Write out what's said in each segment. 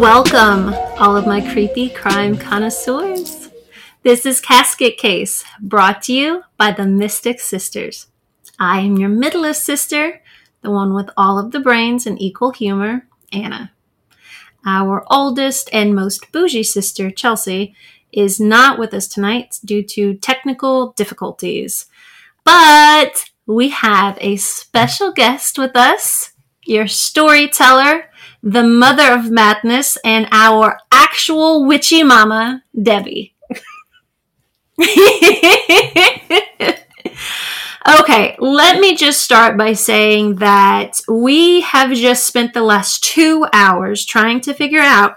Welcome, all of my creepy crime connoisseurs. This is Casket Case, brought to you by the Mystic Sisters. I am your middleest sister, the one with all of the brains and equal humor, Anna. Our oldest and most bougie sister, Chelsea, is not with us tonight due to technical difficulties. But we have a special guest with us, your storyteller, the mother of madness, and our actual witchy mama, Debbie. okay, let me just start by saying that we have just spent the last two hours trying to figure out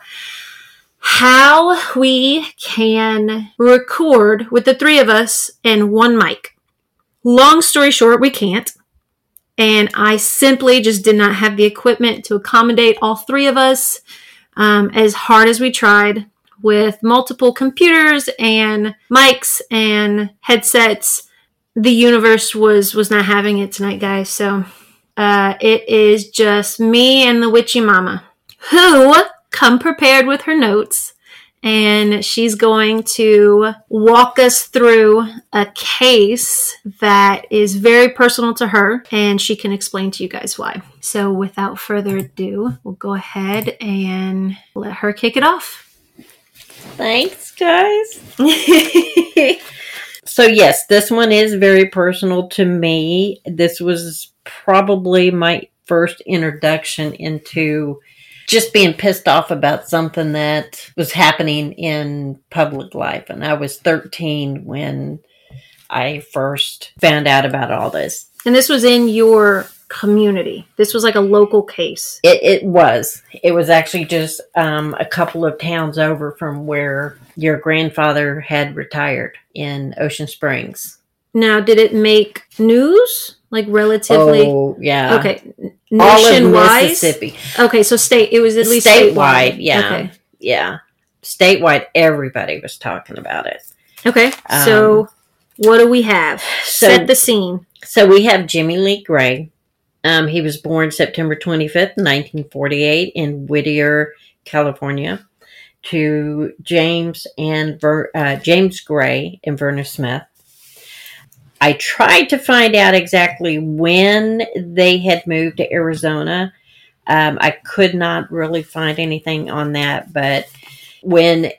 how we can record with the three of us in one mic. Long story short, we can't. And I simply just did not have the equipment to accommodate all three of us um, as hard as we tried with multiple computers and mics and headsets. The universe was was not having it tonight, guys. So uh, it is just me and the witchy mama who come prepared with her notes and she's going to walk us through a case that is very personal to her and she can explain to you guys why. So without further ado, we'll go ahead and let her kick it off. Thanks, guys. so, yes, this one is very personal to me. This was probably my first introduction into just being pissed off about something that was happening in public life. And I was 13 when I first found out about all this. And this was in your community. This was like a local case. It, it was. It was actually just um, a couple of towns over from where your grandfather had retired in Ocean Springs. Now, did it make news? Like relatively? Oh, yeah. Okay. Nationwide? Mississippi. Okay, so state. It was at least Statewide, yeah. Okay. Yeah. Statewide, everybody was talking about it. Okay. Um, so what do we have? so- Set the scene. So we have Jimmy Lee Gray. Um, he was born September 25th, 1948, in Whittier, California, to James and Ver, uh, James Gray and Verna Smith. I tried to find out exactly when they had moved to Arizona. Um, I could not really find anything on that, but when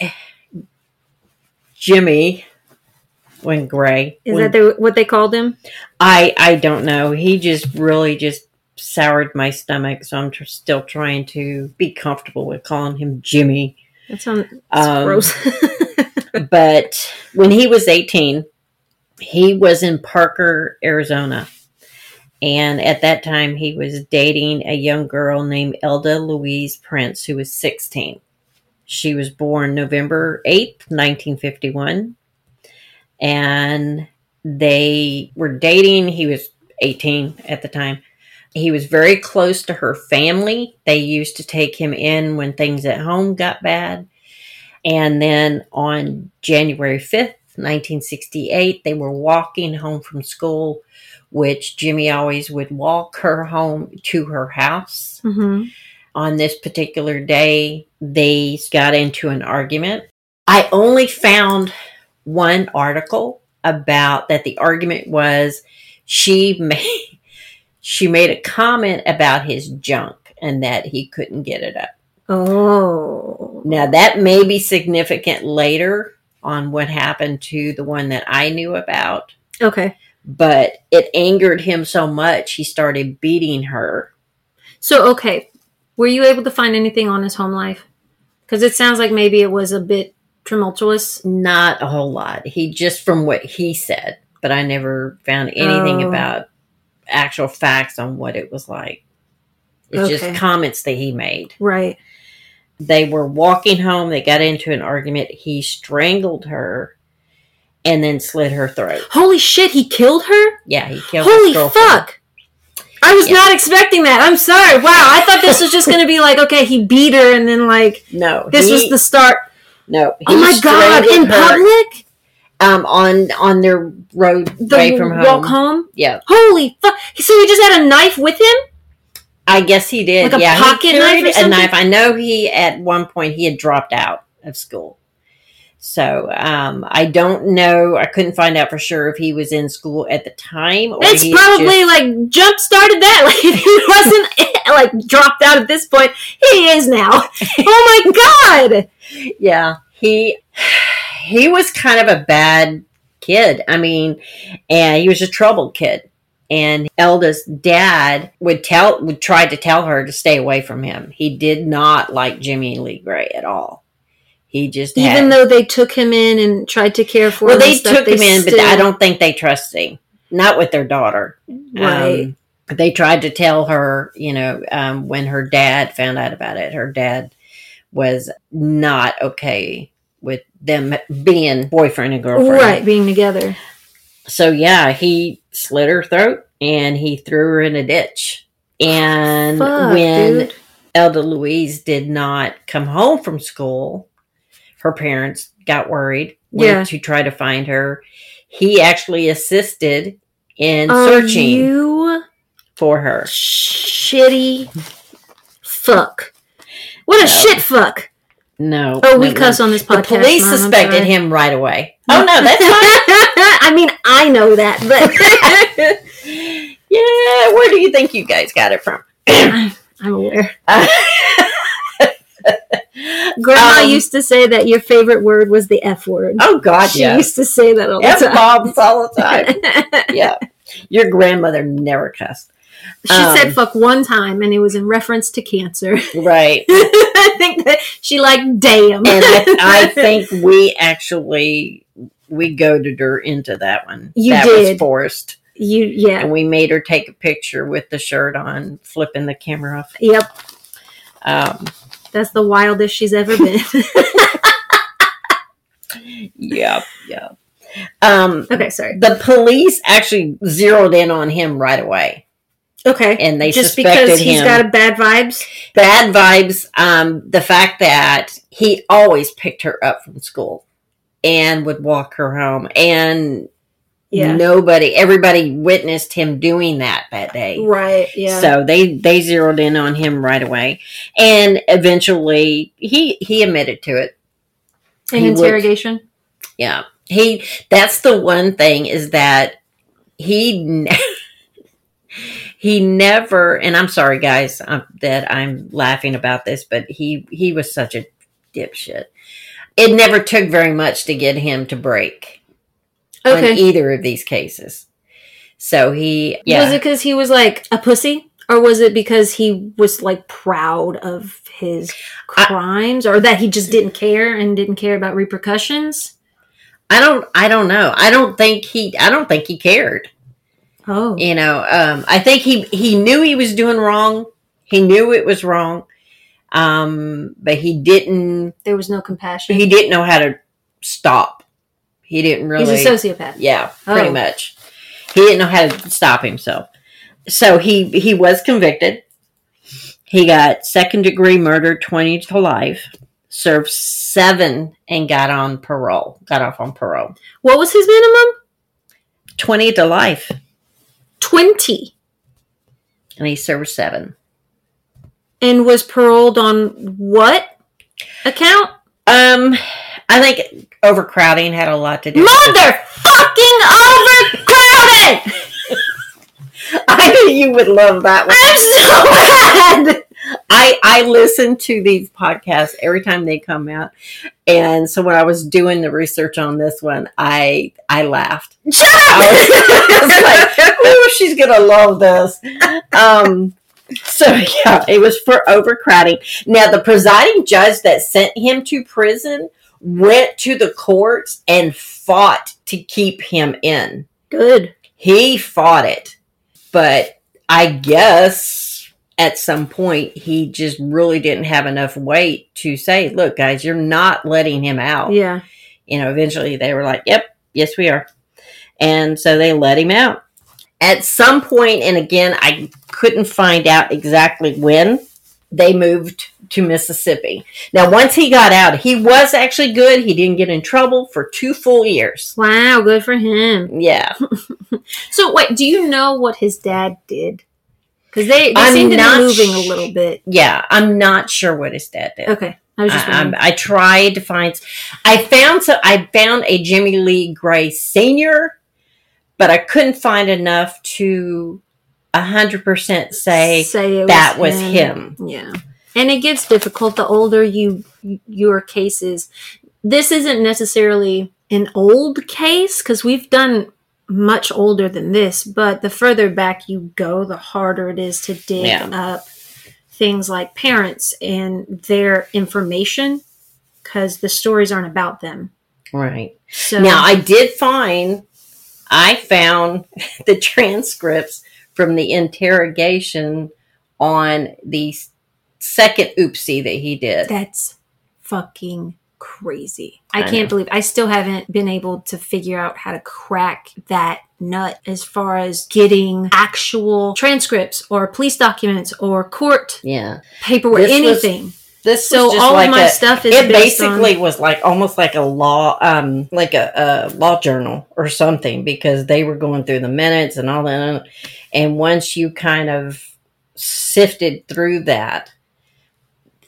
Jimmy, when Gray, Is when that the, what they called him? I I don't know. He just really just soured my stomach, so I'm tr- still trying to be comfortable with calling him Jimmy. That sounds Um, gross. But when he was 18, he was in Parker, Arizona. And at that time, he was dating a young girl named Elda Louise Prince, who was 16. She was born November 8th, 1951. And they were dating. He was 18 at the time. He was very close to her family. They used to take him in when things at home got bad. And then on January 5th, 1968, they were walking home from school, which Jimmy always would walk her home to her house. hmm On this particular day, they got into an argument. I only found one article about that the argument was she made she made a comment about his junk and that he couldn't get it up. Oh. Now that may be significant later on what happened to the one that I knew about, Okay. but it angered him so much he started beating her. So okay, were you able to find anything on his home life? Because it sounds like maybe it was a bit tumultuous. Not a whole lot. He just from what he said, but I never found anything Oh. about actual facts on what it was like. It's Okay. just comments that he made. Right. They were walking home, they got into an argument, he strangled her and then slit her throat. Holy shit! He killed her. Yeah, he killed Holy fuck! I was Yeah. not expecting that. I'm sorry. Wow, I thought this was just going to be like, okay, he beat her, and then like No, this he- was the start. no. Oh my god! In public, um, on on their road the away from home. walk home. Yeah, Holy fuck! So he just had a knife with him. I guess he did. Like a yeah, pocket he knife carried or a knife. I know he at one point he had dropped out of school. So um, I don't know. I couldn't find out for sure if he was in school at the time. Or It's probably just- like jump started that. Like if he wasn't like dropped out at this point, he is now. Oh my god! yeah. He he was kind of a bad kid. I mean, and he was a troubled kid. And Elda's dad would tell would try to tell her to stay away from him. He did not like Jimmy Lee Gray at all. He just had- Even though they took him in and tried to care for well, him, they and stuff, took him in, but I don't think they trusted him. Not with their daughter. Right. Um, they tried to tell her, you know, um, when her dad found out about it, her dad was not okay with them being boyfriend and girlfriend. right, being together. So yeah, he slit her throat and he threw her in a ditch. And Fuck, when dude. Elda Louise did not come home from school, her parents got worried, went Yeah. to try to find her. He actually assisted in Are searching you for her. shitty fuck? What a No. shit fuck! No. Oh, we no, cuss on this podcast. The police Mom, suspected him right away. Oh no, that's fine. I mean, I know that, but yeah, where do you think you guys got it from? I'm aware. Grandma Um, used to say that your favorite word was the F word. oh God, she yeah. used to say that all the F time. all the time. yeah. Your grandmother never cussed. She Um, said fuck one time, and it was in reference to cancer. Right. I think that she like damn. And I, I think we actually we goaded her into that one. You that was did. forced. you yeah And we made her take a picture with the shirt on, flipping the camera off. yep. Um, That's the wildest she's ever been. yeah, yeah. Um, okay, sorry. the police actually zeroed in on him right away, Okay, and they just because he's him. got a bad vibes. bad vibes. Um, the fact that he always picked her up from school and would walk her home, and Yeah, nobody, everybody witnessed him doing that that day. right. Yeah. So they they zeroed in on him right away, and eventually he he admitted to it. in he would- interrogation. Yeah, he. That's the one thing is that he he never. And I'm sorry, guys, um, that I'm laughing about this, but he he was such a dipshit. It never took very much to get him to break on either of these cases. So he, yeah, Was it because he was like a pussy, or was it because he was like proud of his I- crimes, or that he just didn't care and didn't care about repercussions? I don't, I don't know. I don't think he, I don't think he cared. Oh, You know, um, I think he he knew he was doing wrong. He knew it was wrong, um, but he didn't. there was no compassion. He didn't know how to stop. He didn't really. He's a sociopath. yeah, pretty Oh. much. He didn't know how to stop himself. So he he was convicted. He got second degree murder, twenty to life. Served seven and got on parole. Got off on parole. What was his minimum? Twenty to life, Twenty, and he served seven. and was paroled on what account? Um, I think overcrowding had a lot to do. with it. Motherfucking overcrowded! I knew you would love that one. I'm so mad. I I listen to these podcasts every time they come out, and so when I was doing the research on this one, I I laughed. Shut I was up! like, "Oh, she's gonna love this." Um, so yeah, it was for overcrowding. Now the presiding judge that sent him to prison went to the courts and fought to keep him in. Good. he fought it but i guess at some point he just really didn't have enough weight to say look guys you're not letting him out. Yeah. you know eventually they were like yep yes we are. And so they let him out. At some point and again i couldn't find out exactly when they moved to mississippi. Now once he got out he was actually good. He didn't get in trouble for two full years. Wow, good for him. yeah. So wait, do you know what his dad did? Because they, they I'm seem to be moving a little bit. Yeah, I'm not sure what his dad did. Okay. I was just I, I tried to find. I found so I found a Jimmy Lee Gray Senior, but I couldn't find enough to hundred percent say say that was him. Yeah. And it gets difficult the older you your case is. This isn't necessarily an old case because we've done much older than this, but the further back you go, the harder it is to dig Yeah. up things like parents and their information because the stories aren't about them. right. So Now I did find. I found the transcripts from the interrogation on the second oopsie that he did. That's fucking crazy. I, I can't know. believe I still haven't been able to figure out how to crack that nut as far as getting actual transcripts or police documents or court yeah. paperwork, This was- anything. This So just all like of my a- stuff is it basically on was like almost like a law um like a, a law journal or something because they were going through the minutes and all that and once you kind of sifted through that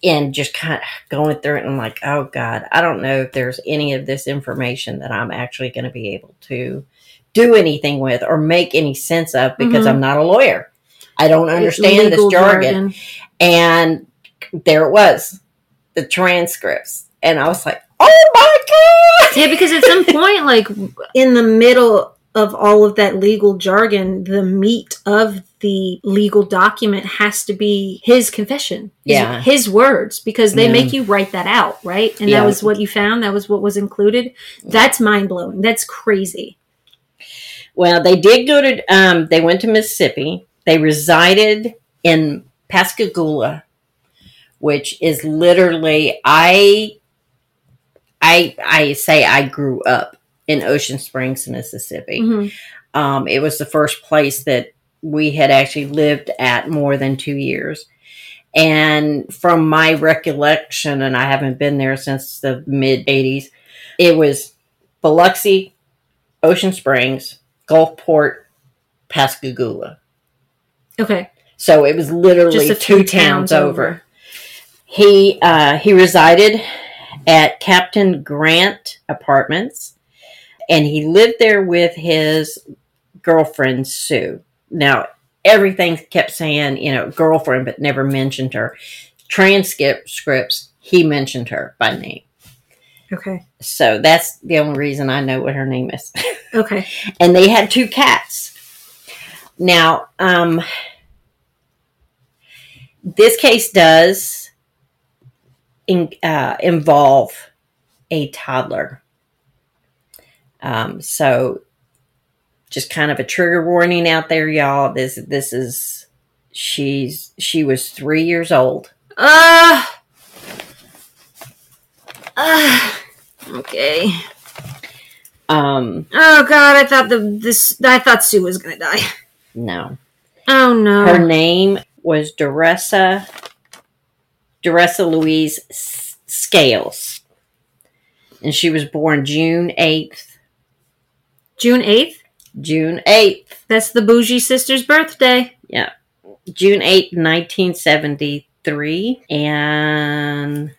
and just kind of going through it and I'm like oh god i don't know if there's any of this information that i'm actually going to be able to do anything with or make any sense of because Mhm. i'm not a lawyer. I don't understand this legal jargon. and there it was the transcripts. And i was like oh my god! Yeah, because at some point, like in the middle of all of that legal jargon, the meat of the legal document has to be his confession. his- Yeah. His words, because they Yeah. make you write that out, right? And Yeah. that was what you found. That was what was included. That's mind blowing. That's crazy. well they did go to um they went to mississippi they resided in pascagoula which is literally i i i say i grew up in ocean springs mississippi Mhm. Um, it was the first place that we had actually lived at more than two years. And from my recollection, and I haven't been there since the mid 80s, it was Biloxi, Ocean Springs, Gulfport, Pascagoula. Okay. So it was literally two towns towns over. over. He uh, he resided at Captain Grant Apartments, and he lived there with his girlfriend Sue. Now everything kept saying you know girlfriend, but never mentioned her. Transcripts Scripts he mentioned her by name, Okay. so that's the only reason I know what her name is. Okay. and they had two cats. Now, um, this case does in, uh, involve a toddler. Um, so, just kind of a trigger warning out there, y'all. This this is she's she was three years old. Uh. Uh. Okay. Um, Oh God! I thought the this. I thought Sue was gonna die. no, Oh no. her name was Deressa Deressa Louise Scales, and she was born June eighth. June eighth. June eighth. That's the bougie sister's birthday. Yeah. June eighth, 1973. And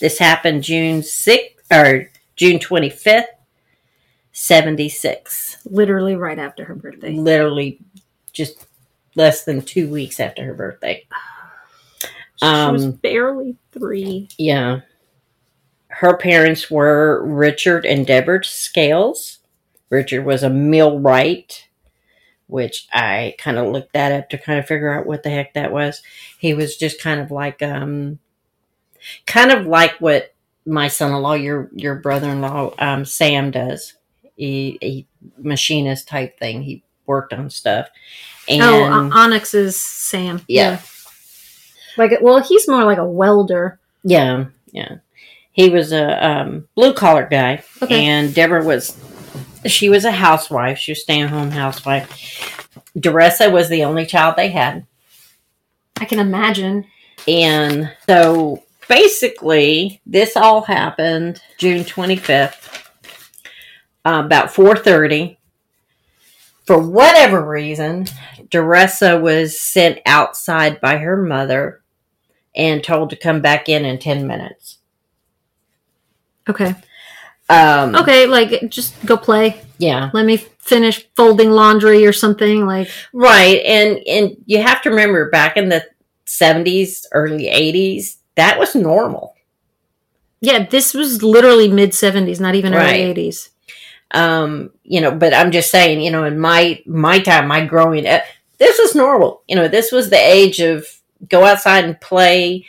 this happened June 6th or June 25th, 76. Literally right after her birthday. Literally just less than two weeks after her birthday. she was Um, barely three. Yeah. Her parents were Richard and Deborah Scales. Richard was a millwright, which I kind of looked that up to kind of figure out what the heck that was. He was just kind of like um kind of like what my son-in-law, your your brother-in-law, um, Sam does. He, he machinist type thing. He worked on stuff. And oh, Onyx is Sam. Yeah. Like, well, he's more like a welder. Yeah, yeah. He was a um, blue collar guy, Okay. and Deborah was she was a housewife. She was a stay at home housewife. Deressa was the only child they had, I can imagine. and so basically, this all happened June twenty fifth, uh, about four thirty. For whatever reason, Deressa was sent outside by her mother and told to come back in in 10 minutes. Okay. Um, Okay, like just go play. Yeah. Let me finish folding laundry or something. Like, Right. And, and you have to remember back in the 70s, early 80s, that was normal. yeah, this was literally mid 70s, not even Right. early 80s. um you know but i'm just saying you know in my my time my growing up this was normal you know this was the age of go outside and play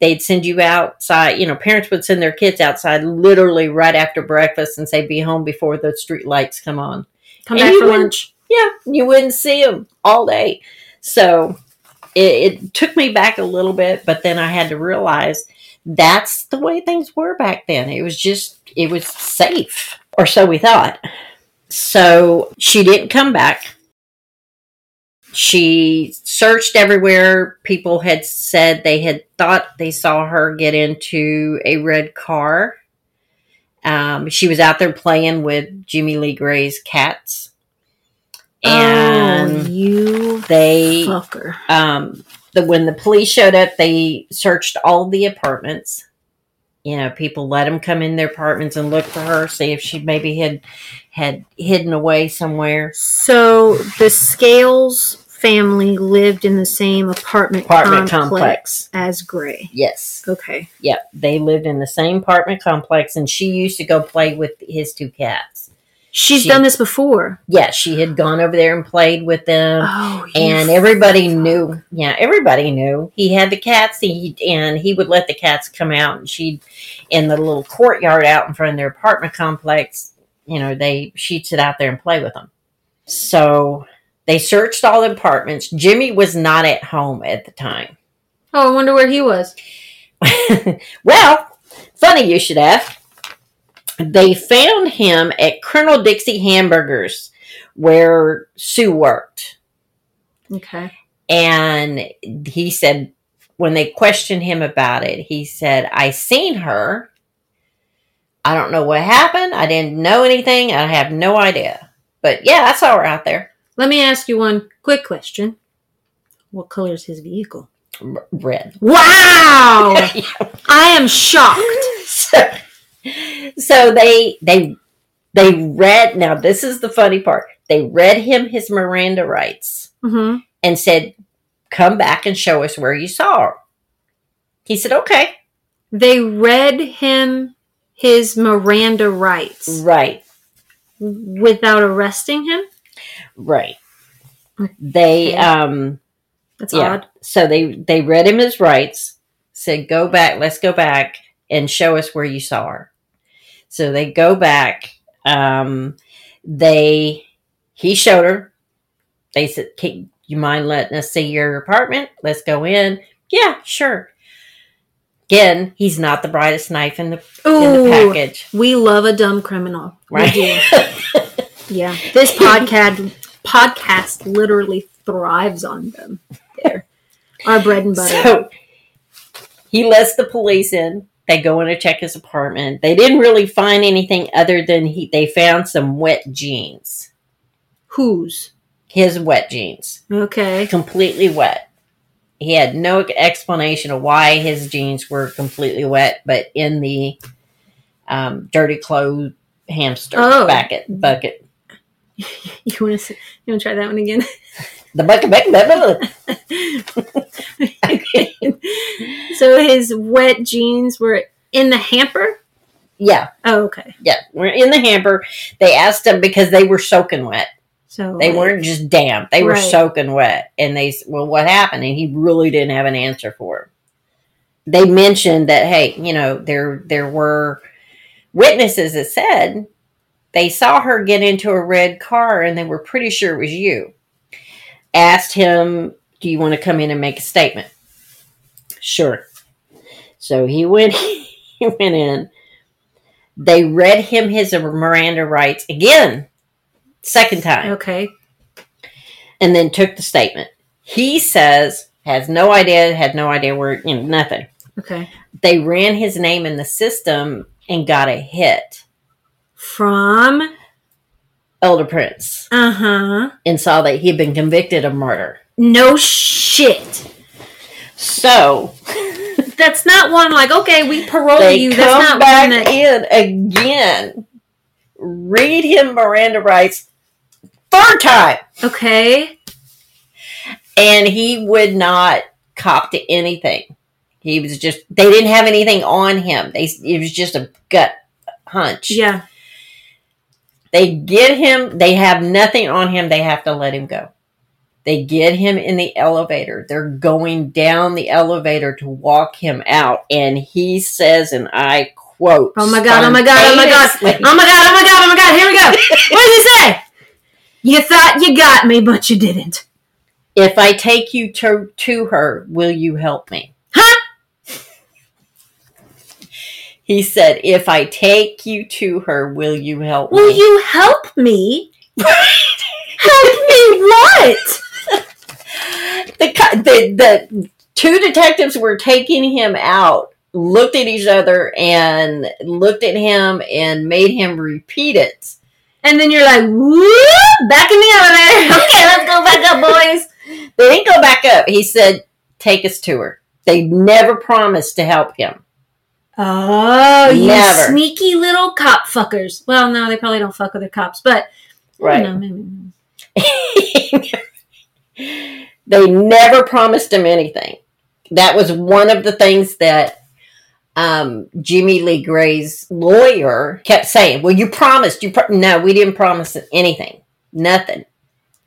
they'd send you outside you know parents would send their kids outside literally right after breakfast and say be home before the street lights come on. Come And back for lunch. yeah you wouldn't see them all day. So it, it took me back a little bit but then i had to realize that's the way things were back then. It was just it was safe or so we thought. So she didn't come back she searched everywhere. People had said they had thought they saw her get into a red car. Um, she was out there playing with jimmy lee gray's cats. And oh, you they fucker. um the when the police showed up they searched all the apartments. You know people let them come in their apartments and look for her see if she maybe had had hidden away somewhere. So the Scales family lived in the same apartment, apartment complex, complex as Gray. yes Okay. yep they lived in the same apartment complex and she used to go play with his two cats She's She- done this before. yeah she had gone over there and played with them Oh, and everybody fuck. knew yeah everybody knew he had the cats he, and he would let the cats come out and she'd in the little courtyard out in front of their apartment complex you know they she'd sit out there and play with them so they searched all the apartments jimmy was not at home at the time Oh, I wonder where he was. well funny you should ask they found him at colonel dixie hamburgers where sue worked Okay. And he said, when they questioned him about it, he said, I seen her. I don't know what happened. I didn't know anything. I have no idea. But yeah, I saw her out there. Let me ask you one quick question. What color is his vehicle? R- red. Wow! I am shocked. so, so they they they read now this is the funny part. They read him his Miranda rights hmm and said, Come back and show us where you saw her. He said, Okay. They read him his Miranda rights Right. without arresting him. Right. They um That's Yeah. odd. so they they read him his rights, said go back, let's go back and show us where you saw her. So they go back. Um they he showed her. They said, "Can you mind letting us see your apartment? Let's go in." Yeah, sure. Again, he's not the brightest knife in the in the Ooh, package, we love a dumb criminal. Right? Yeah, this podcast podcast literally thrives on them. There, our bread and butter. So he lets the police in. They go in to check his apartment. They didn't really find anything other than he. They found some wet jeans. Whose? His wet jeans, Okay. completely wet. He had no explanation of why his jeans were completely wet, but in the um, dirty clothes hamster Oh. bucket, bucket, You want to? You want to try that one again? the bucket, bucket, bucket. so his wet jeans were in the hamper. yeah, Oh, okay. yeah. We're in the hamper. They asked him because they were soaking wet. So They weren't just damp; they were Right. soaking wet. And they, well, what happened? And he really didn't have an answer for it. They mentioned that, hey, you know, there there were witnesses that said they saw her get into a red car, and they were pretty sure it was you. Asked him, "Do you want to come in and make a statement?" Sure. So he went. He went in. They read him his Miranda rights again, second time Okay. and then took the statement. He says has no idea, had no idea where, you know, nothing. Okay. They ran his name in the system and got a hit. From Elda Prince Uh huh. and saw that he had been convicted of murder. No shit. So That's not one like okay, we parole you. That's not back one that. in again, read him Miranda rights third time, Okay. and he would not cop to anything. He was just they didn't have anything on him. They it was just a gut hunch. Yeah. They get him, they have nothing on him, they have to let him go. They get him in the elevator. They're going down the elevator to walk him out. And he says, and I quote, Oh my god! Oh my god! Oh my god! Oh my god! Oh my god! Oh my god! Here we go. What does he say? You thought you got me, but you didn't. If I take you to, to her, will you help me? Huh? He said, if I take you to her, will you help Will me? Will you help me? help me what? the, the the two detectives were taking him out looked at each other and looked at him and made him repeat it And then you're like, whoop, back in the elevator. Okay, let's go back up, boys. they didn't go back up he said take us to her they never promised to help him Oh, you Never. sneaky little cop fuckers. Well, no, they probably don't fuck other cops, but Right. don't know, maybe. they never promised him anything that was one of the things that um, Jimmy Lee Gray's lawyer kept saying, "Well, you promised. You pro-. no, we didn't promise anything. Nothing.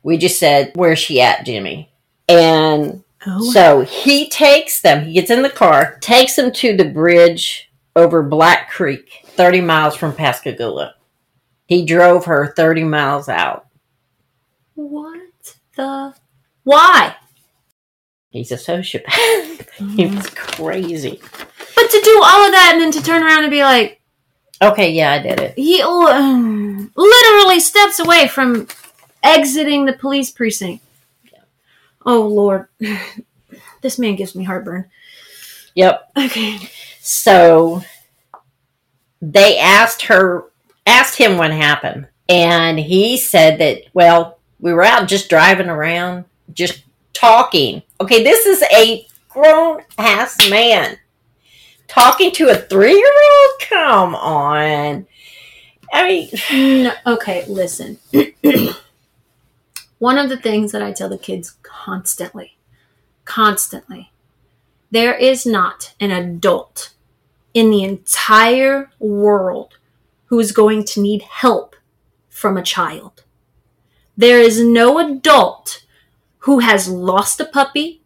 We just said, "Where's she at, Jimmy?" And Oh, so he takes them. He gets in the car, takes them to the bridge over Black Creek, thirty miles from Pascagoula. He drove her thirty miles out. what the? Why? He's a sociopath. he was crazy. But to do all of that and then to turn around and be like, Okay, yeah, I did it. he um, literally steps away from exiting the police precinct. Oh Lord, this man gives me heartburn. Yep. Okay. So they asked her, asked him what happened, and he said that well, we were out just driving around, just talking. Okay, this is a grown ass man talking to a three year old. Come on. I mean, No, okay, listen. One of the things that I tell the kids constantly, constantly, there is not an adult in the entire world who is going to need help from a child. There is no adult who has lost a puppy,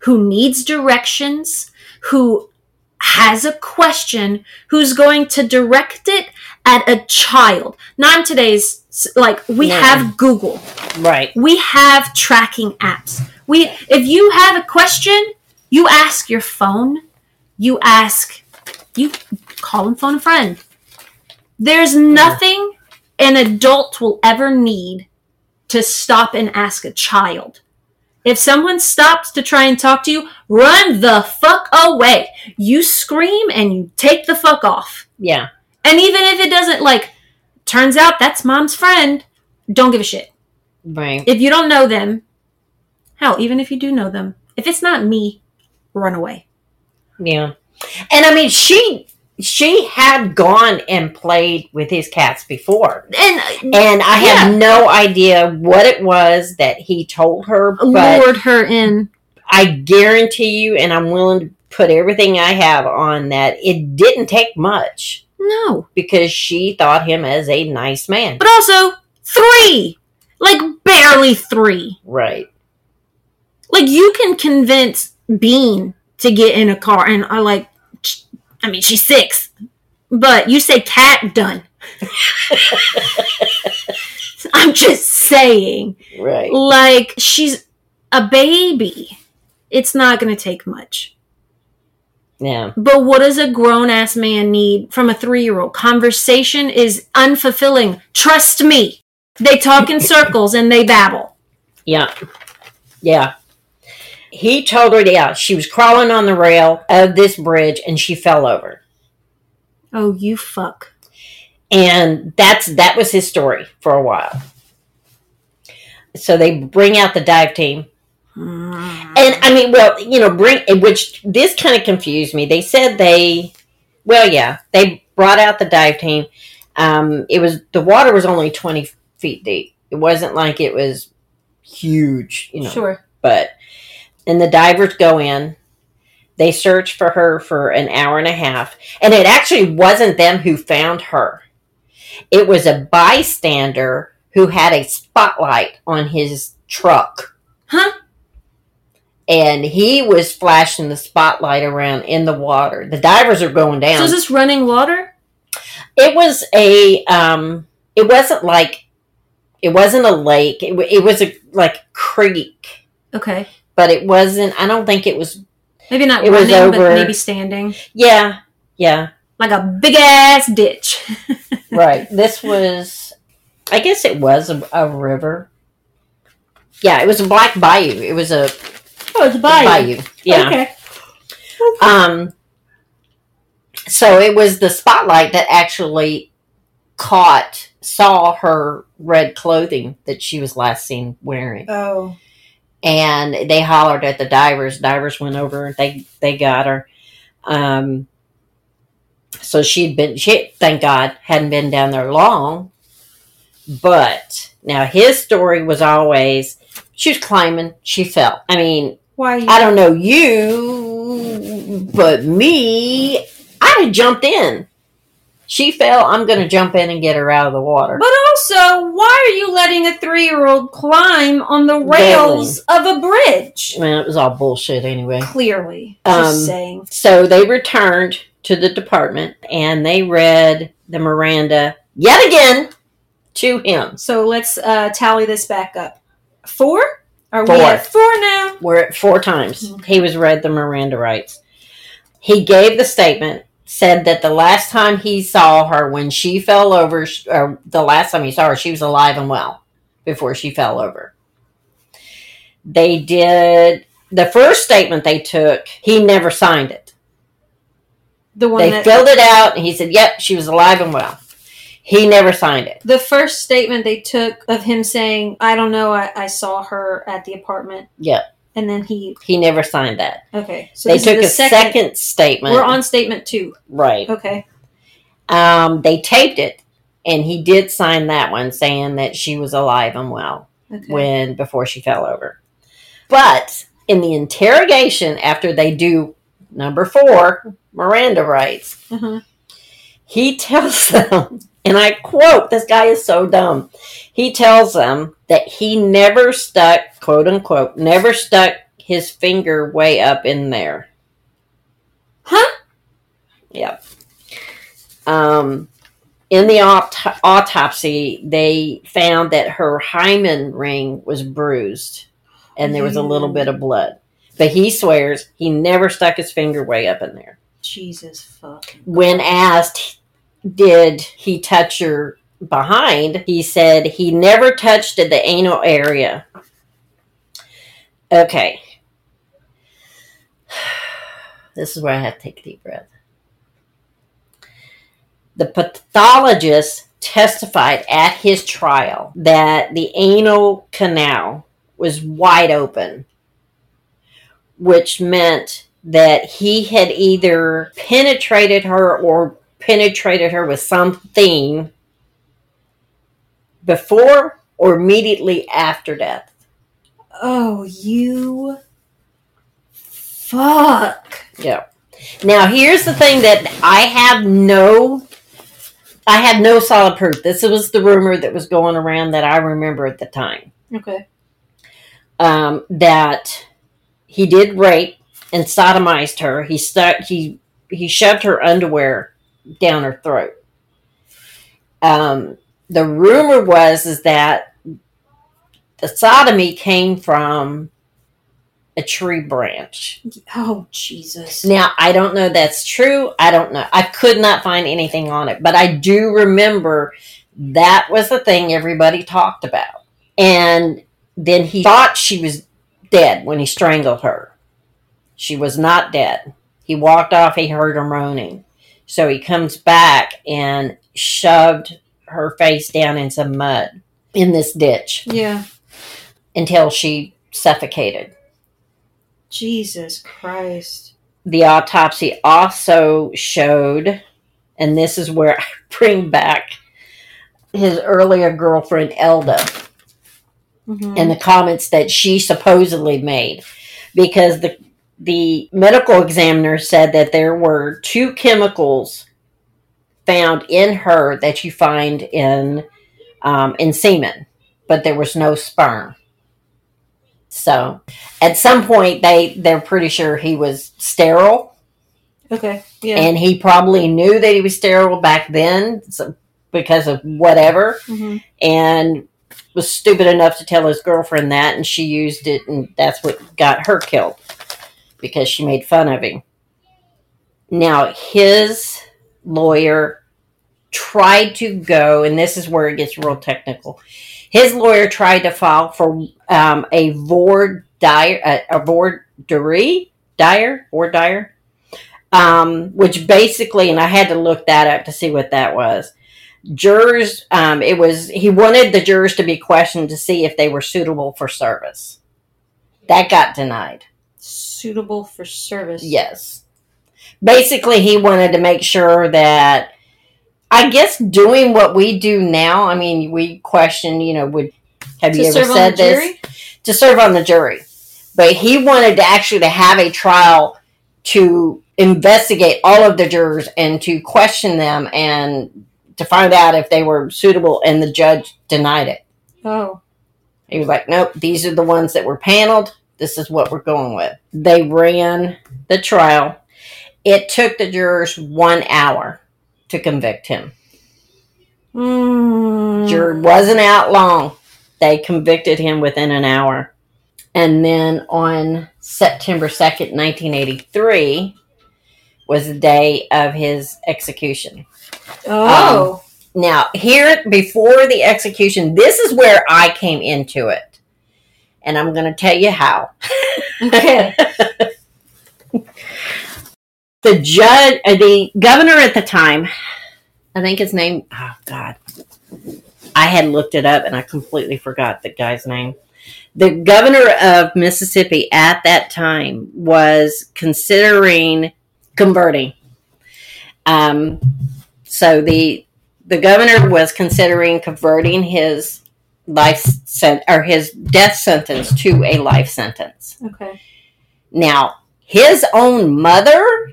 who needs directions, who has a question, who's going to direct it at a child. Not in today's like we No. have Google. right. We have tracking apps. We if you have a question, you ask your phone, you ask you call and phone a friend. There's nothing an adult will ever need to stop and ask a child. If someone stops to try and talk to you, run the fuck away. You scream and you take the fuck off. Yeah. And even if it doesn't like turns out that's mom's friend, don't give a shit. Right. If you don't know them, hell, even if you do know them, if it's not me, run away. Yeah. And I mean, she she had gone and played with his cats before. And And I have no idea what it was that he told her, but lured her in. I guarantee you, and I'm willing to put everything I have on that, it didn't take much No. because she thought him as a nice man. But also, three! Like, barely three. Right. Like, you can convince Bean to get in a car, and I like, I mean, she's six. But you say cat, done. I'm just saying. Right. Like, she's a baby. It's not going to take much. Yeah. But what does a grown ass man need from a three year old? Conversation is unfulfilling. Trust me. They talk in circles and they babble. Yeah. Yeah. He told her, yeah, she was crawling on the rail of this bridge and she fell over. Oh, you fuck. and that's that was his story for a while. So they bring out the dive team, and I mean, well, you know, bring which this kind of confused me. They said they, well, yeah, they brought out the dive team. Um, it was the water was only twenty feet deep. It wasn't like it was huge, you know. Sure. But and the divers go in. They search for her for an hour and a half, and it actually wasn't them who found her. It was a bystander who had a spotlight on his truck. Huh? And he was flashing the spotlight around in the water. The divers are going down. So is this running water? it was a um it wasn't like it wasn't a lake. It, it was a like creek, Okay. But it wasn't I don't think it was Maybe not It was running, over- but maybe standing. yeah, yeah. Like a big ass ditch. right. This was, I guess it was a, a river. Yeah, it was a black bayou. It was a Oh, it's a bayou. Yeah. Okay. Um. So it was the spotlight that actually caught, saw her red clothing that she was last seen wearing, Oh. And they hollered at the divers. Divers went over. They they got her. Um. So she'd been. She thank God hadn't been down there long. But now his story was always she was climbing, she fell. I mean, Why? I don't know you, but me, I'd have jumped in. She fell, I'm going to jump in and get her out of the water. But also, why are you letting a three-year-old climb on the rails of a bridge? I mean, it was all bullshit anyway. Clearly, Um, just saying. So they returned to the department and they read the Miranda yet again to him. So let's uh, tally this back up. Four? Are we at four now? We're at four times. Okay. He was read the Miranda rights. He gave the statement, said that the last time he saw her when she fell over, or the last time he saw her, she was alive and well before she fell over. They did the first statement they took, he never signed it. The one They that filled it out and he said, Yep, she was alive and well. He never signed it. the first statement they took of him saying, "I don't know, I, I saw her at the apartment," Yeah, and then he he never signed that. okay. So they this took is a the second, statement. We're on statement two. right. Okay. Um, they taped it, and he did sign that one saying that she was alive and well Okay. when before she fell over. But in the interrogation, after they do number four, Miranda rights, uh-huh. he tells them, and I quote, this guy is so dumb. He tells them that he never stuck, quote unquote, never stuck his finger way up in there. Huh? Yep. Um, in the aut- autopsy, they found that her hymen ring was bruised and there was a little bit of blood. But he swears he never stuck his finger way up in there. Jesus fuck. When asked, did he touch her behind, he said he never touched the anal area. Okay. This is where I have to take a deep breath. The pathologist testified at his trial that the anal canal was wide open, which meant that he had either penetrated her or penetrated her with something before or immediately after death. Oh, you fuck. Yeah. Now here's the thing that I have no I have no solid proof. This was the rumor that was going around that I remember at the time. Okay. Um, that he did rape and sodomized her. He stuck he he shoved her underwear down her throat. Um, the rumor was is that the sodomy came from a tree branch. Oh, Jesus. Now, I don't know that's true. I don't know. I could not find anything on it, but I do remember that was the thing everybody talked about. And then he thought she was dead when he strangled her. She was not dead. He walked off, he heard her moaning. So he comes back and shoved her face down in some mud in this ditch Yeah. until she suffocated. Jesus Christ. The autopsy also showed, and this is where I bring back his earlier girlfriend, Elda. Mhm. and the comments that she supposedly made because the the medical examiner said that there were two chemicals found in her that you find in um, in semen, but there was no sperm. So, at some point, they they're pretty sure he was sterile, okay. Yeah. and he probably knew that he was sterile back then so, because of whatever Mhm. and was stupid enough to tell his girlfriend that, and she used it, and that's what got her killed because she made fun of him. Now, his lawyer tried to go, and this is where it gets real technical. His lawyer tried to file for um, a vord dire, a, a vordery dire or dire, um, which basically, and I had to look that up to see what that was jurors um, it was he wanted the jurors to be questioned to see if they were suitable for service that got denied Suitable for service. yes basically he wanted to make sure that i guess doing what we do now i mean we question you know would have To you ever said this jury? to serve on the jury but he wanted to actually to have a trial to investigate all of the jurors and to question them and to find out if they were suitable and the judge denied it Oh. he was like nope these are the ones that were paneled this is what we're going with they ran the trial it took the jurors one hour to convict him Mm. Jury wasn't out long. They convicted him within an hour. And then on September 2nd, 1983, was the day of his execution. Oh. Now, here before the execution, this is where I came into it. And I'm going to tell you how. okay. The judge, uh, the governor at the time, I think his name, oh God, I had looked it up and I completely forgot the guy's name. The governor of Mississippi at that time was considering converting. Um, so the the governor was considering converting his life sent or his death sentence to a life sentence. Okay. Now, his own mother,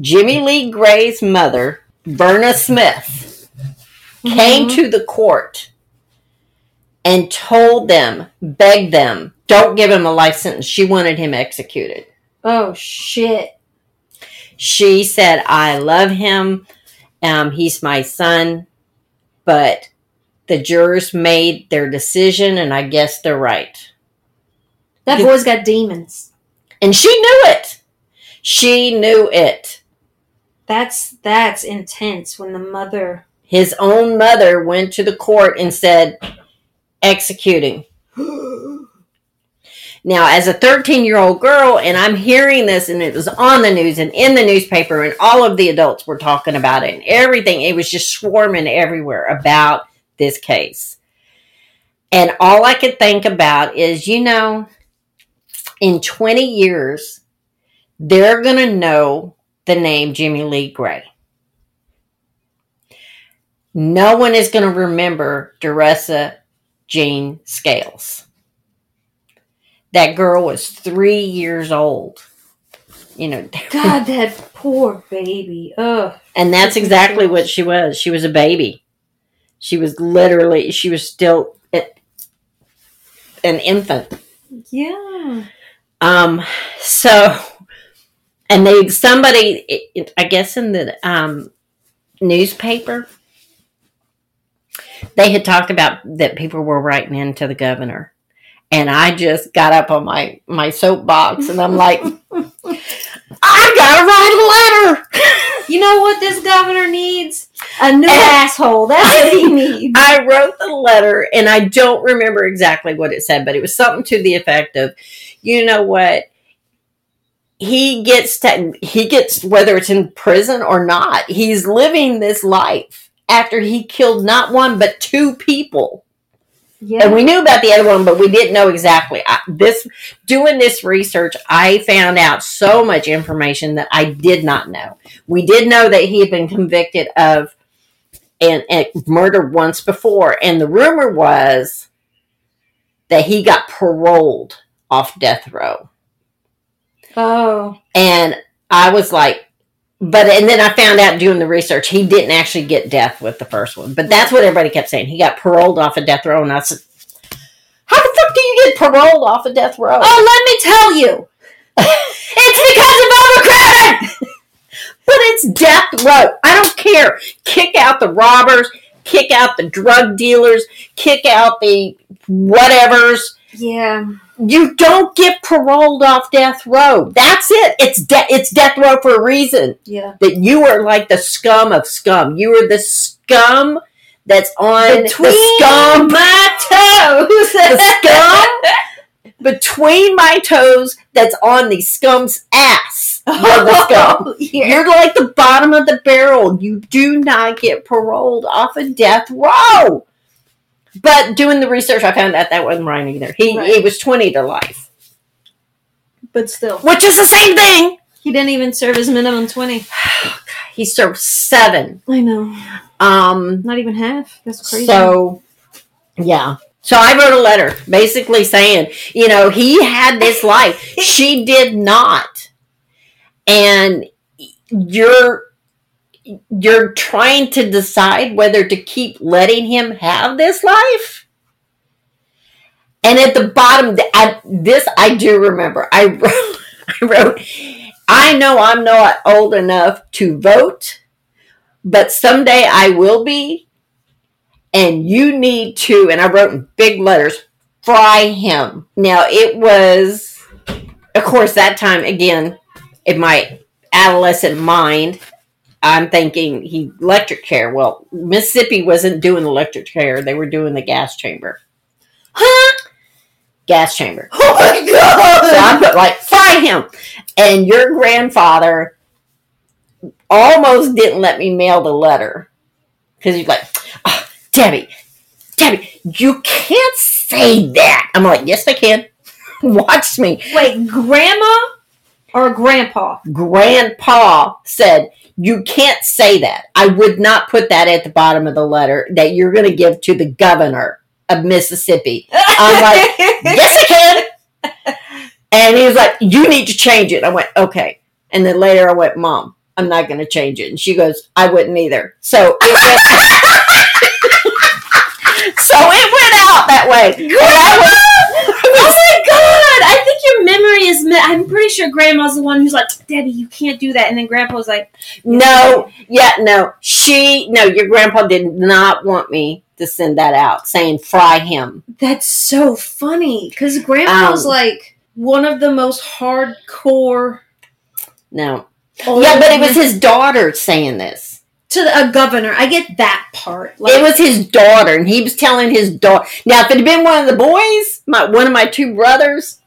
Jimmy Lee Gray's mother, Verna Smith, came Mhm. to the court and told them, begged them, don't give him a life sentence. She wanted him executed. Oh shit. She said, I love him. Um, he's my son. But the jurors made their decision, and I guess they're right. That boy's got demons. And she knew it. She knew it. That's that's intense when the mother His own mother went to the court and said, executing. Now, as a 13 year old girl, and I'm hearing this, and it was on the news and in the newspaper, and all of the adults were talking about it and everything. It was just swarming everywhere about this case. And all I could think about is, you know, in 20 years, they're going to know the name Jimmy Lee Gray. No one is going to remember Deressa Jean Scales. That girl was three years old. You know, God, that poor baby. Ugh. and that's exactly what she was. She was a baby. She was literally, she was still an infant. Yeah. Um, so, and they, somebody, it- it- I guess in the um, newspaper, they had talked about that people were writing in to the governor. And I just got up on my, my soapbox and I'm like, I gotta write a letter. You know what this governor needs? A new And- asshole. That's what he needs. I wrote the letter and I don't remember exactly what it said, but it was something to the effect of, you know what? he gets to he gets whether it's in prison or not he's living this life after he killed not one but two people Yeah. and we knew about the other one but we didn't know exactly I, this doing this research i found out so much information that i did not know we did know that he had been convicted of and, and murder once before and the rumor was that he got paroled off death row oh. and I was like, but and then I found out doing the research, he didn't actually get death with the first one. But that's what everybody kept saying. He got paroled off of death row, and I said, "How the fuck do you get paroled off of death row?" Oh, let me tell you. it's because of overcrowding. But it's death row. I don't care. Kick out the robbers, kick out the drug dealers, kick out the whatevers. Yeah. You don't get paroled off death row. That's it. It's de- it's death row for a reason. Yeah. that you are like the scum of scum. You are the scum that's on Between the scum, my toes. the scum between my toes that's on the scum's ass. You're the scum. yeah. You're like the bottom of the barrel. You do not get paroled off of death row. But doing the research, I found out that wasn't right either. He Right. was twenty to life, But still, which is the same thing. he didn't even serve his minimum 20. He served seven. I know. Um, Not even half. That's crazy. So, yeah. So I wrote a letter basically saying, you know, he had this life. she did not. And you're you're trying to decide whether to keep letting him have this life. And at the bottom, I, this I do remember. I wrote, I wrote, I know I'm not old enough to vote, but someday I will be and you need to, and I wrote in big letters, fry him. Now, it was, of course, that time, again, in my adolescent mind, I'm thinking he electric chair. Well, Mississippi wasn't doing electric chair, they were doing the gas chamber. huh? Gas chamber. Oh my god! So I god! put like, fry him. And your grandfather almost didn't let me mail the letter. Because he's like, "Ah, Debbie, Debbie, you can't say that. I'm like, yes, I can. Watch me. Wait, grandma or grandpa? Grandpa said, you can't say that. I would not put that at the bottom of the letter that you're going to give to the governor of Mississippi. I'm like, yes, I can. And he was like, you need to change it. I went, okay. And then later I went, mom, I'm not going to change it. And she goes, I wouldn't either. So it went, so it went out that way. And I was- oh god! I think your memory is. Mi- I'm pretty sure grandma's the one who's like, Daddy, you can't do that. And then grandpa's like, no, yeah, no. She, no, your grandpa did not want me to send that out saying fry him. That's so funny. Because grandpa's Um, like one of the most hardcore. No. Yeah, but it was his daughter saying this. to the, a governor. I get that part. it was his daughter, and he was telling his daughter. Now, if it had been one of the boys, my one of my two brothers,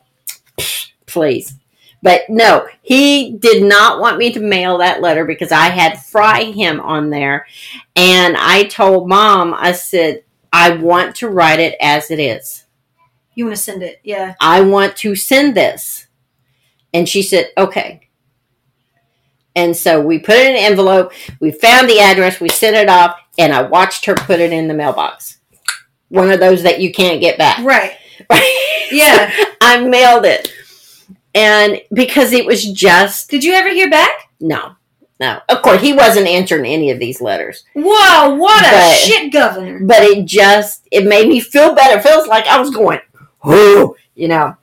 please. But no, he did not want me to mail that letter because I had fry him on there, and I told mom, I said, I want to write it as it is. You want to send it? Yeah. I want to send this. And she said, okay. And so we put it in an envelope. We found the address. We sent it off, and I watched her put it in the mailbox. One of those that you can't get back. Right. Right? Yeah. I mailed it. And because it was just, Did you ever hear back? no, no. Of course, he wasn't answering any of these letters. Whoa! What a But- shit governor. But it just, it made me feel better. It feels like I was going, whoo, you know.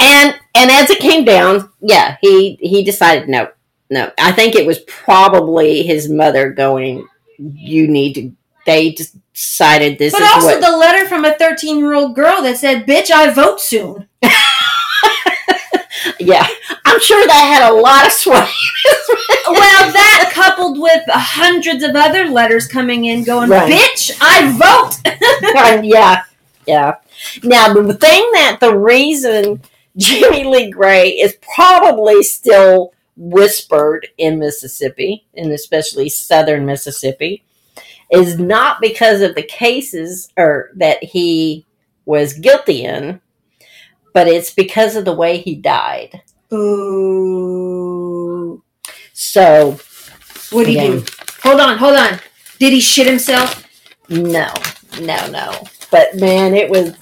And and as it came down, yeah, he he decided no, no. I think it was probably his mother going, you need to. They just decided this But is also what. the letter from a 13 year old girl that said, "Bitch, I vote soon." yeah, I'm sure that had a lot of sway. well, that coupled with hundreds of other letters coming in, going, Right. "Bitch, I vote." yeah, yeah. Now the thing that the reason Jimmy Lee Gray is probably still whispered in Mississippi, and especially southern Mississippi, is not because of the cases or that he was guilty in, but it's because of the way he died. Ooh. So What did he do? Hold on, hold on. Did he shit himself? no, no, no. But man, it was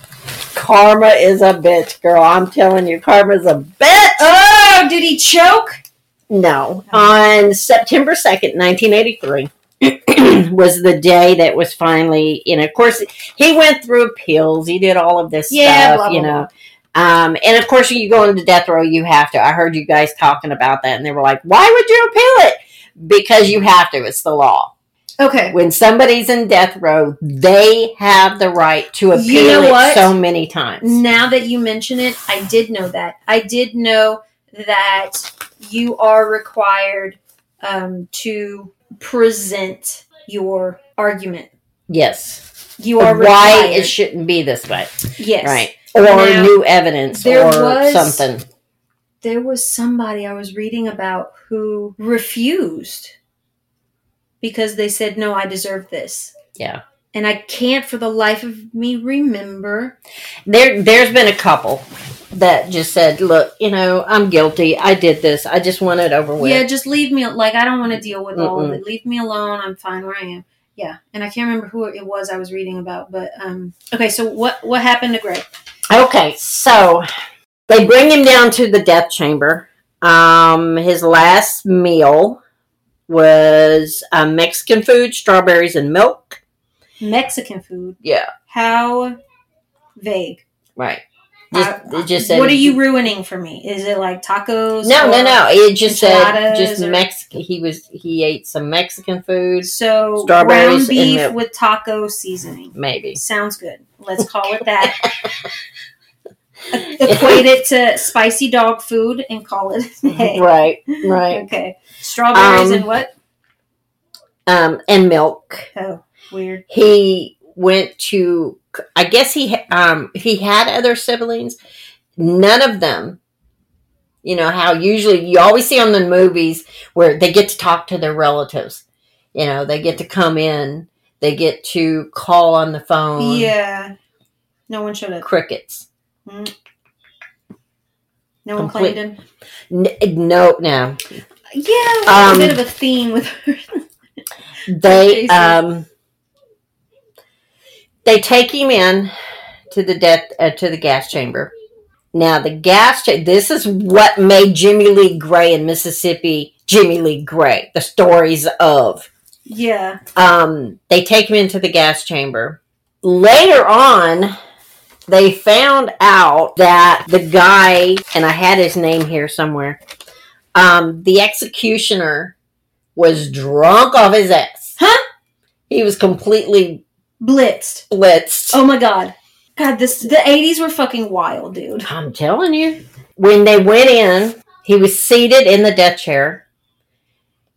karma is a bitch, girl. I'm telling you, karma's a bitch. Oh, did he choke? No. On September 2nd, 1983, was the day that was finally, you know, of course, he went through appeals. He did all of this Yeah, stuff, blah, you blah, know. Um, and of course, you go into death row, you have to. I heard you guys talking about that, and they were like, why would you appeal it? Because you have to. It's the law. Okay. When somebody's in death row, they have the right to appeal You know it what? so many times. Now that you mention it, I did know that. I did know that you are required um, to present your argument. Yes. You are Why required. it shouldn't be this way. yes. Right. Or Now, new evidence there or was- something. There was somebody I was reading about who refused because they said, "No, I deserve this." Yeah. And I can't for the life of me remember. There there's been a couple that just said, Look, you know, I'm guilty. I did this. I just want it over with. Yeah, just leave me. Like I don't want to deal with all of it. Leave me alone. I'm fine where I am. Yeah, and I can't remember who it was I was reading about, but um. Okay, so what what happened to Greg? Okay, so they bring him down to the death chamber. Um his last meal was uh, Mexican food, strawberries and milk. Mexican food. Yeah. How vague. Right. Just, it just said what are you ruining for me? Is it like tacos? No, no, no. It just said just or- Mexican. He was he ate some Mexican food, So Strawberries ground beef with taco seasoning. maybe. Sounds good. Let's call it that. Equate it to spicy dog food and call it. Right, right. Okay. Strawberries Um, and what? Um, and milk. Oh, weird. He went to. I guess he um he had other siblings. None of them. You know how usually you always see on the movies where they get to talk to their relatives. You know they get to come in. They get to call on the phone. Yeah. No one showed up. Crickets. No one Complete- claimed him. N- no, no. Yeah, Um, a bit of a theme with her. They um they take him in to the death uh, to the gas chamber. Now the gas cha- this is what made Jimmy Lee Gray in Mississippi Jimmy Lee Gray. The stories of yeah. um they take him into the gas chamber. Later on they found out that the guy and I had his name here somewhere. Um the executioner was drunk off his ass. Huh? He was completely Blitzed. blitzed. Oh my god. God, this the 80s were fucking wild, dude. I'm telling you. When they went in, he was seated in the death chair,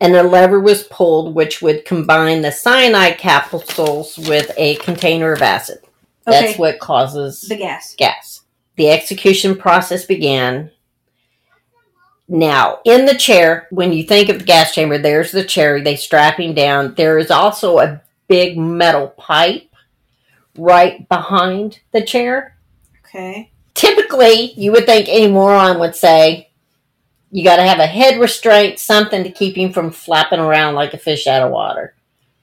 and a lever was pulled which would combine the cyanide capsules with a container of acid. That's what causes The gas. gas. The execution process began. Now, in the chair, when you think of the gas chamber, there's the chair. They strap him down. There is also a big metal pipe right behind the chair. Okay. Typically, you would think any moron would say, you got to have a head restraint, something to keep him from flapping around like a fish out of water.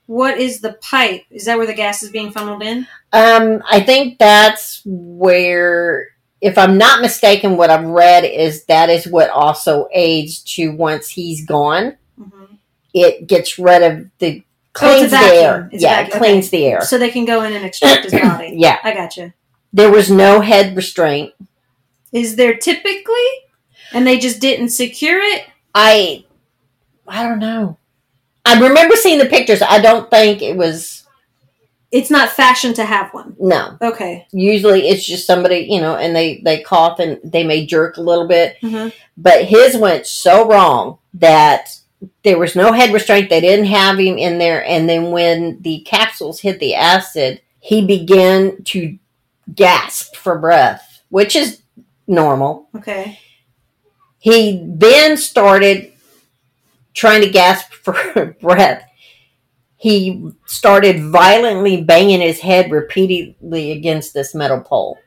What is the pipe? Is that where the gas is being funneled in? Um, I think that's where, if I'm not mistaken, what I've read is that is what also aids to once he's gone, Mm-hmm. it gets rid of the Oh, cleans the vacuum. air. It's yeah, it cleans the air. So they can go in and extract his body. yeah, I gotcha. there was no head restraint. Is there typically? And they just didn't secure it? I, I don't know. I remember seeing the pictures. I don't think it was It's not fashion to have one. no. Okay. Usually, it's just somebody you know, and they they cough and they may jerk a little bit. Mm-hmm. but his went so wrong that there was no head restraint. They didn't have him in there. And then when the capsules hit the acid, he began to gasp for breath, which is normal. Okay. He then started trying to gasp for breath. He started violently banging his head repeatedly against this metal pole.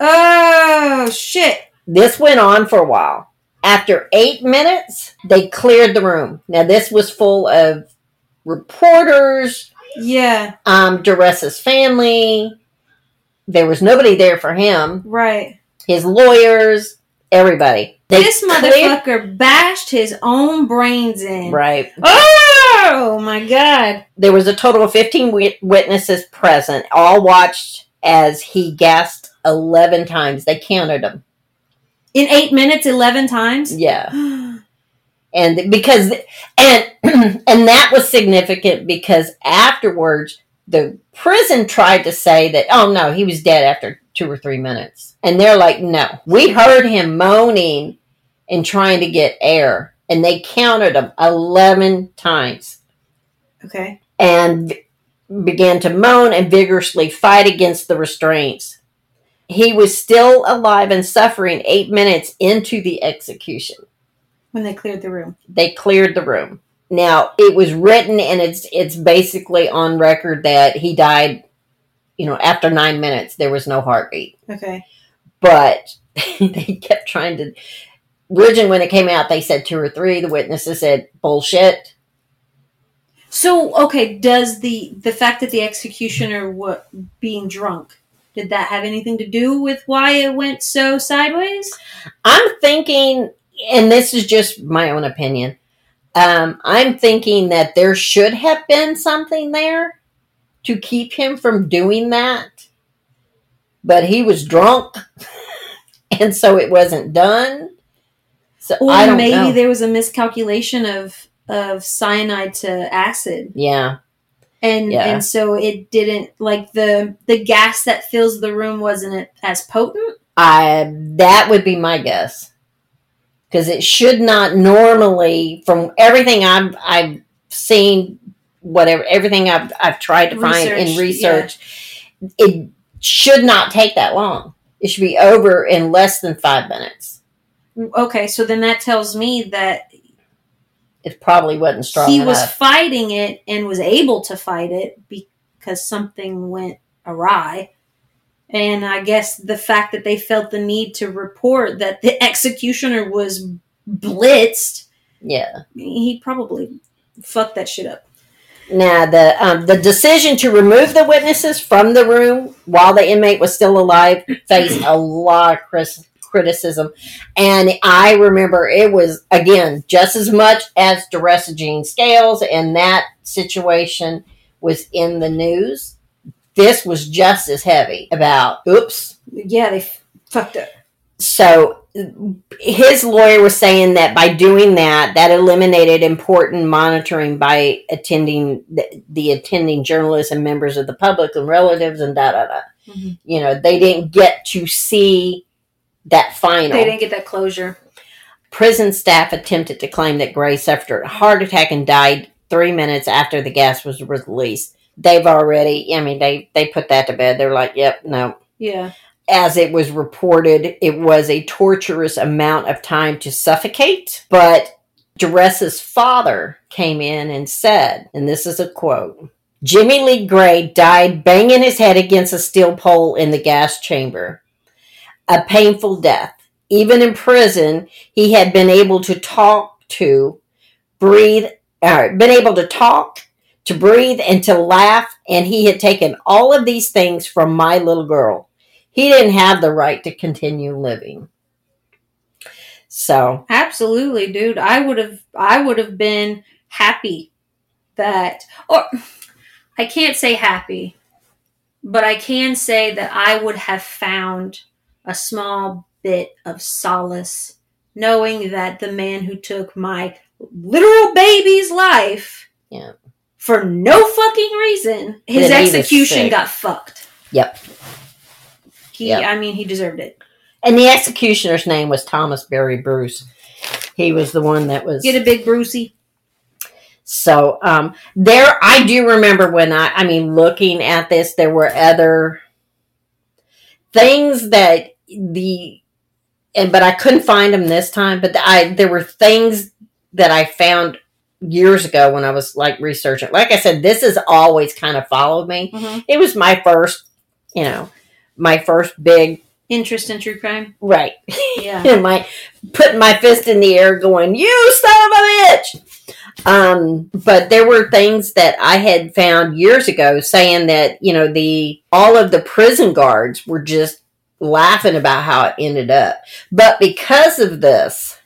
Oh shit. This went on for a while. After eight minutes, they cleared the room. Now, this was full of reporters, Yeah. um, Deressa's family. There was nobody there for him. Right. His lawyers, everybody. They this cleared- motherfucker bashed his own brains in. Right. Oh my god. There was a total of 15 wit- witnesses present, all watched as he gasped 11 times. They counted them. In eight minutes, eleven times. Yeah. And because and and that was significant because afterwards the prison tried to say that oh no, he was dead after 2 or 3 minutes. And they're like, "No. We heard him moaning and trying to get air." And they counted him 11 times. okay. and began to moan and vigorously fight against the restraints. He was still alive and suffering eight minutes into the execution. When they cleared the room. They cleared the room. Now it was written and it's it's basically on record that he died, you know, after nine minutes there was no heartbeat. Okay. But they kept trying to originally when it came out they said two or three. The witnesses said bullshit. So okay, does the the fact that the executioner what being drunk did that have anything to do with why it went so sideways? I'm thinking, and this is just my own opinion. Um, I'm thinking that there should have been something there to keep him from doing that, but he was drunk, and so it wasn't done. So Or maybe know. there was a miscalculation of of cyanide to acid. yeah, and Yeah. and so it didn't like the the gas that fills the room wasn't as potent I that would be my guess because it should not normally, from everything I've I've seen, whatever everything I've I've tried to find in Research, research, it should not take that long. It should be over in less than five minutes. Mm, okay so then that tells me that It probably wasn't strong he enough. was fighting it and was able to fight it because something went awry and i guess the fact that they felt the need to report that the executioner was blitzed yeah. he probably fucked that shit up Now the um, the decision to remove the witnesses from the room while the inmate was still alive faced a lot of cris- criticism, and I remember it was again just as much as Deressa Jean Scales, and that situation was in the news. This was just as heavy about oops. yeah they f- fucked up So his lawyer was saying that by doing that, that eliminated important monitoring by attending the, the attending journalists and members of the public and relatives and da da da. Mhm. You know, they didn't get to see that final. they didn't get that closure Prison staff attempted to claim that Gray suffered a heart attack and died three minutes after the gas was released. They've already, I mean, they they put that to bed. They're like, yep, no, yeah as it was reported, it was a torturous amount of time to suffocate. But Deressa's father came in and said, and this is a quote Jimmy Lee Gray died banging his head against a steel pole in the gas chamber. A painful death. Even in prison, he had been able to talk to, breathe, uh, been able to talk, to breathe, and to laugh, and he had taken all of these things from my little girl he didn't have the right to continue living. So, Absolutely, dude. I would have I would have been happy that or I can't say happy, but I can say that I would have found a small bit of solace knowing that the man who took my literal baby's life Yeah. for no fucking reason, his That he was execution got fucked. Yep. He Yep. I mean he deserved it. and the executioner's name was Thomas Barry Bruce. He was the one that was Get a big Brucey. so um there I do remember when I I mean looking at this there were other things that the and but I couldn't find them this time. But I there were things that I found years ago when I was like researching. Like I said, this has always kind of followed me. Mhm. It was my first, you know, my first big Interest in true crime. right. Yeah. and my putting my fist in the air, going, "You son of a bitch!" Um, but there were things that I had found years ago saying that you know the all of the prison guards were just laughing about how it ended up, but because of this,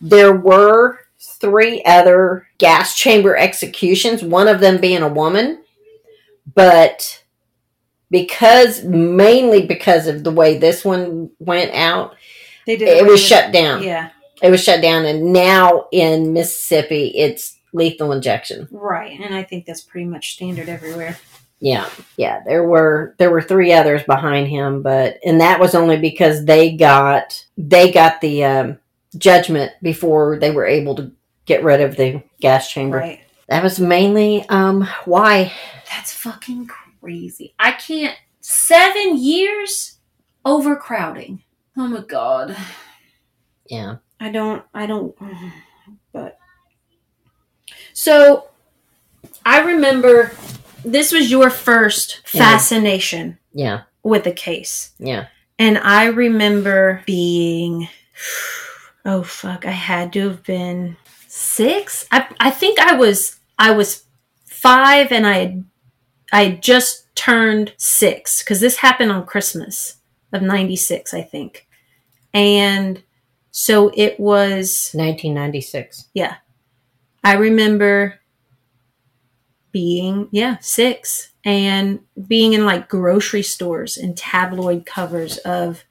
there were three other gas chamber executions. One of them being a woman, but because mainly because of the way this one went out They did. it was with- shut down. Yeah. It was shut down, and now in Mississippi, it's lethal injection. Right, and I think that's pretty much standard everywhere. Yeah, yeah. There were there were three others behind him, but and that was only because they got they got the um, judgment before they were able to get rid of the gas chamber. Right. That was mainly um, why. That's fucking crazy. I can't. Seven years overcrowding. Oh my god. Yeah, I don't. I don't. But so, I remember this was your first fascination yeah, with the case, yeah. and I remember being. Oh fuck! I had to have been six. I I think I was I was five, and I had I had just turned six because this happened on Christmas of '96, I think, and so it was. 1996. Yeah. I remember being yeah six and being in like grocery stores and tabloid covers of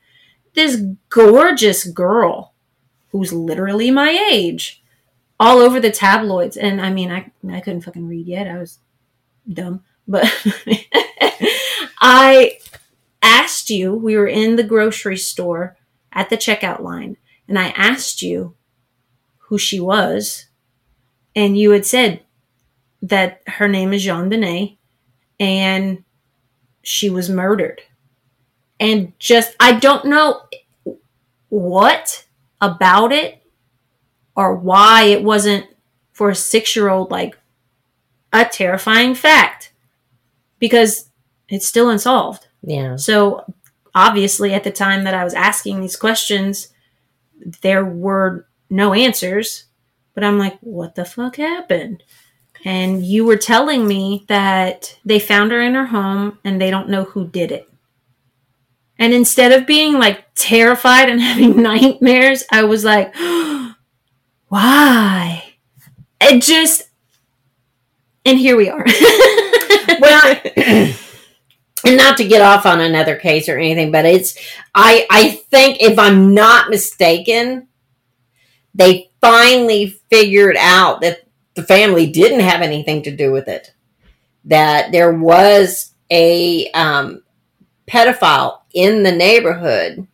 this gorgeous girl who's literally my age all over the tabloids. And i mean i i couldn't fucking read yet. I was dumb. But i asked you we were in the grocery store at the checkout line and i asked you who she was and you had said that her name is JonBenét and she was murdered. And just i don't know what about it or why it wasn't for a six year old like a terrifying fact because it's still unsolved. Yeah, so obviously at the time that i was asking these questions there were no answers but i'm like what the fuck happened and you were telling me that they found her in her home and they don't know who did it. And instead of being like terrified and having nightmares i was like why? It just and here we are. Well and not to get off on another case or anything but it's i i think if i'm not mistaken they finally figured out that the family didn't have anything to do with it. That there was a um, pedophile in the neighborhood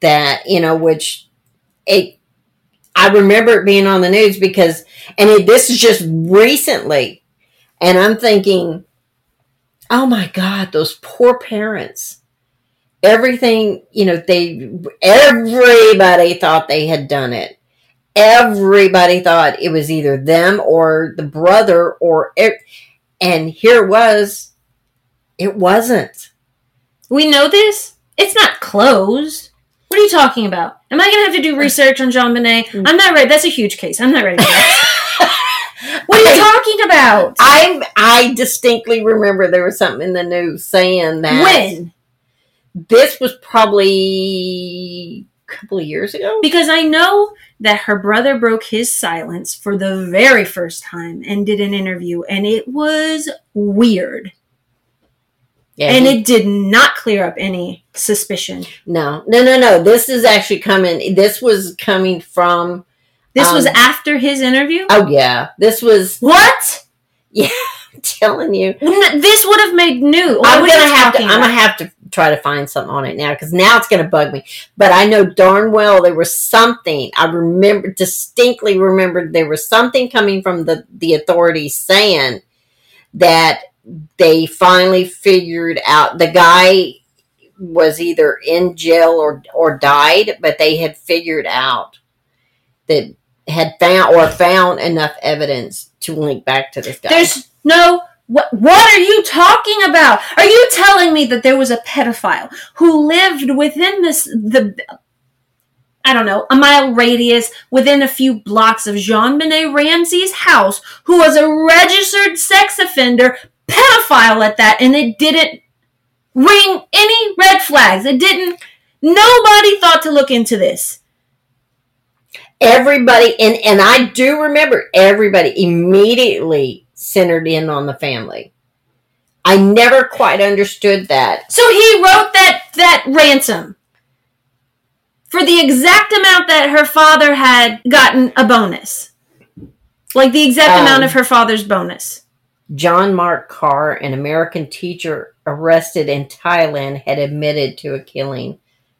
that you know which it i remember it being on the news because and it, this is just recently and i'm thinking oh my god those poor parents. Everything you know they everybody thought they had done it everybody thought it was either them or the brother or it, and here it was it wasn't We know this. It's not closed. What are you talking about? Am I going to have to do research on JonBenét? I'm not ready. That's a huge case. I'm not ready what are you talking about? I I distinctly remember there was something in the news saying that When? this was probably couple of years ago. Because I know that her brother broke his silence for the very first time and did an interview, and it was weird. Yeah, and he- it did not clear up any suspicion. no, no, no, no. This is actually coming. This was coming from. This was Um, after his interview? Oh yeah, this was. what? Yeah, I'm telling you, This would have made news. I'm gonna have to. I'm gonna have to try to find something on it now because now it's gonna bug me. But I know darn well there was something. I remember distinctly remembered there was something coming from the the authorities saying that they finally figured out the guy was either in jail or or died, but they had figured out that had found or found enough evidence to link back to this guy. There's no what what are you talking about? Are you telling me that there was a pedophile who lived within this the I don't know, a mile radius within a few blocks of JonBenét Ramsey's house who was a registered sex offender, pedophile at that, and it didn't ring any red flags. It didn't nobody thought to look into this. everybody and and I do remember everybody immediately centered in on the family. I never quite understood that. So he wrote that that ransom for the exact amount that her father had gotten a bonus. Like the exact Um, amount of her father's bonus. John Mark Karr, an American teacher arrested in Thailand, had admitted to a killing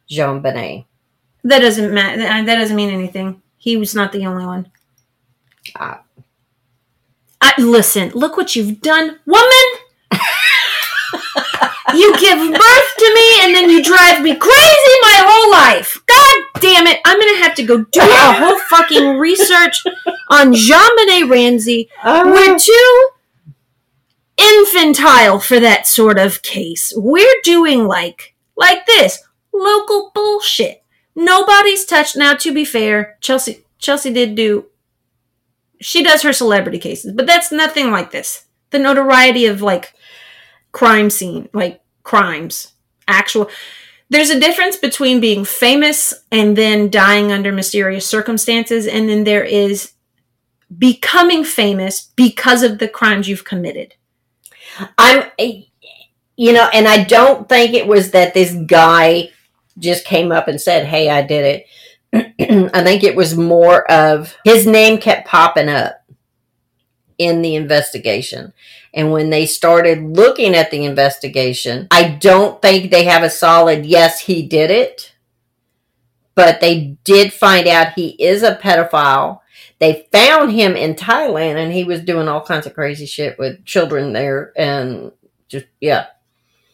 JonBenét. That doesn't matter. That doesn't mean anything. He was not the only one. Ah. I, listen, look what you've done, woman. you give birth to me and then you drive me crazy my whole life. God damn it! I'm gonna have to go do a whole fucking research on JonBenét Ramsey. Ah. We're too infantile for that sort of case. We're doing like like this local bullshit. Nobody's touched. Now, to be fair, Chelsea Chelsea did do. She does her celebrity cases, but that's nothing like this. The notoriety of like crime scene, like crimes, actual. There's a difference between being famous and then dying under mysterious circumstances, and then there is becoming famous because of the crimes you've committed. I'm, eh, you know, and I don't think it was that this guy just came up and said, "Hey, I did it." I think it was more of his name kept popping up in the investigation. And when they started looking at the investigation, I don't think they have a solid yes, he did it. But they did find out he is a pedophile. They found him in Thailand and he was doing all kinds of crazy shit with children there and just yeah.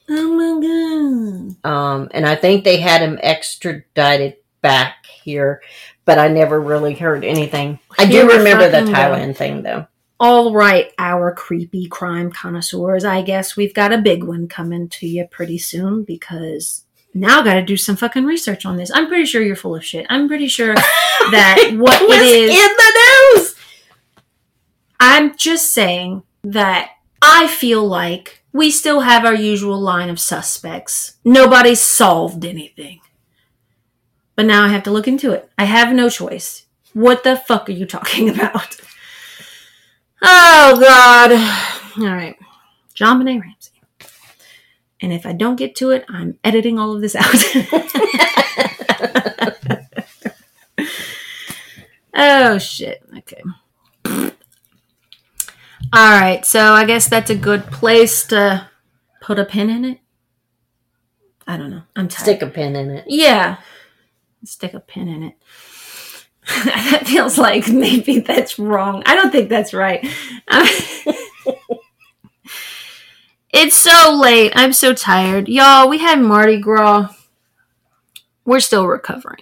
Oh my god. Um and I think they had him extradited back here, but I never really heard anything. I do remember the. Thailand thing though. All right, our creepy crime connoisseurs. I guess we've got a big one coming to you pretty soon because now I got to do some fucking research on this. I'm pretty sure you're full of shit. I'm pretty sure that what it was is. in the news. I'm just saying that I feel like we still have our usual line of suspects. Nobody's solved anything. But now I have to look into it. I have no choice. What the fuck are you talking about? Oh, God. All right. JonBenét Ramsey. And if I don't get to it, I'm editing all of this out. oh, shit. Okay. All right, so I guess that's a good place to put a pin in it. I don't know. I'm tired. Stick a pin in it. Yeah, stick a pin in it. that feels like maybe that's wrong. I don't think that's right. it's so late. I'm so tired, y'all. We had Mardi Gras. We're still recovering.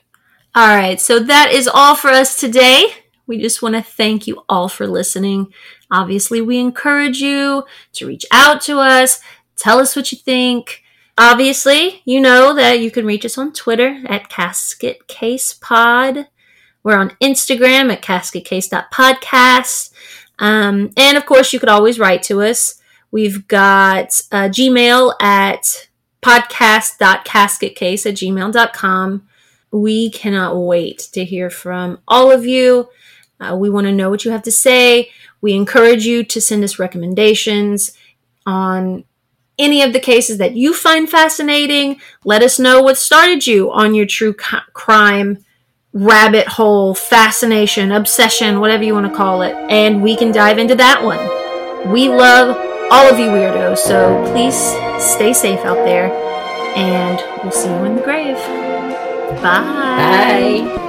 All right, so that is all for us today. We just want to thank you all for listening. Obviously, we encourage you to reach out to us, tell us what you think. Obviously, you know that you can reach us on Twitter at Casket Case Pod. We're on Instagram at casketcase.podcast. Um, and of course, you could always write to us. We've got uh, Gmail at podcast.casketcase at gmail.com. We cannot wait to hear from all of you. Uh, we want to know what you have to say. We encourage you to send us recommendations on any of the cases that you find fascinating. Let us know what started you on your true crime rabbit hole, fascination, obsession, whatever you want to call it, and we can dive into that one. We love all of you weirdos, so please stay safe out there, and we'll see you in the grave. Bye. Bye.